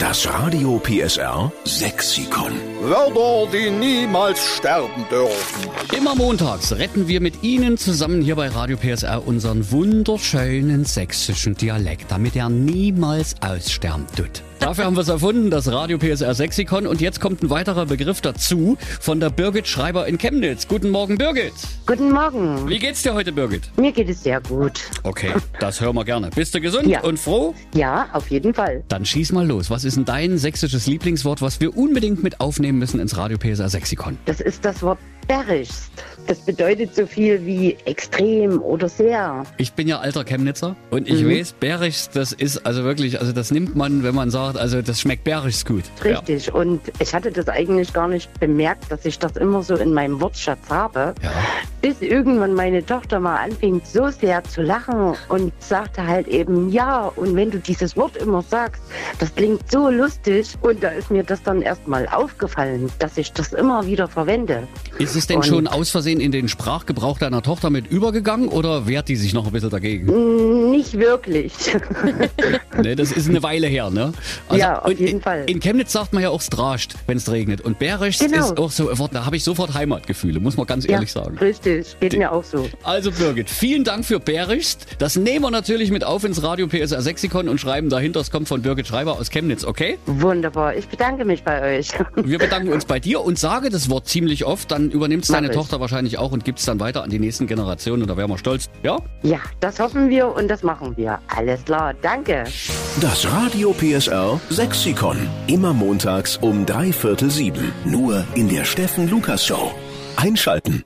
Das Radio PSR Sexikon. Wörter, die niemals sterben dürfen. Immer montags retten wir mit Ihnen zusammen hier bei Radio PSR unseren wunderschönen sächsischen Dialekt, damit er niemals aussterben tut. Dafür haben wir es erfunden, das Radio PSR Sexikon. Und jetzt kommt ein weiterer Begriff dazu von der Birgit Schreiber in Chemnitz. Guten Morgen, Birgit. Guten Morgen. Wie geht's dir heute, Birgit? Mir geht es sehr gut. Okay, das hören wir gerne. Bist du gesund Ja. und froh? Ja, auf jeden Fall. Dann schieß mal los. Was ist denn dein sächsisches Lieblingswort, was wir unbedingt mit aufnehmen müssen ins Radio PSR Sexikon? Das ist das Wort berrichst. Das bedeutet so viel wie extrem oder sehr. Ich bin ja alter Chemnitzer und ich Mhm. weiß, Bärichs, das ist also wirklich, also das nimmt man, wenn man sagt, also das schmeckt Bärichs gut. Richtig. Und ich hatte das eigentlich gar nicht bemerkt, dass ich das immer so in meinem Wortschatz habe. Ja. Ja. Bis irgendwann meine Tochter mal anfing, so sehr zu lachen und sagte halt eben, ja, und wenn du dieses Wort immer sagst, das klingt so lustig. Und da ist mir das dann erstmal aufgefallen, dass ich das immer wieder verwende. Ist es denn Und- schon aus Versehen in den Sprachgebrauch deiner Tochter mit übergegangen oder wehrt die sich noch ein bisschen dagegen? Nicht wirklich. ne, das ist eine Weile her, ne? Ja, auf jeden in, Fall. In Chemnitz sagt man ja auch strascht, wenn es regnet. Und Bärichs Genau. ist auch so, da habe ich sofort Heimatgefühle, muss man ganz ehrlich sagen. Richtig, geht mir auch so. Also Birgit, vielen Dank für Bärichst. Das nehmen wir natürlich mit auf ins Radio PSR Sexikon und schreiben dahinter, es kommt von Birgit Schreiber aus Chemnitz, okay? Wunderbar. Ich bedanke mich bei euch. Wir bedanken uns bei dir und sage das Wort ziemlich oft, dann übernimmt es deine ich. Tochter wahrscheinlich auch und gibt es dann weiter an die nächsten Generationen und da wären wir stolz. Ja? Ja, das hoffen wir und das machen wir. Alles klar. Danke. Das Radio PSR Sexikon. Immer montags um drei Viertel sieben. Nur in der Steffen Lukas Show. Einschalten.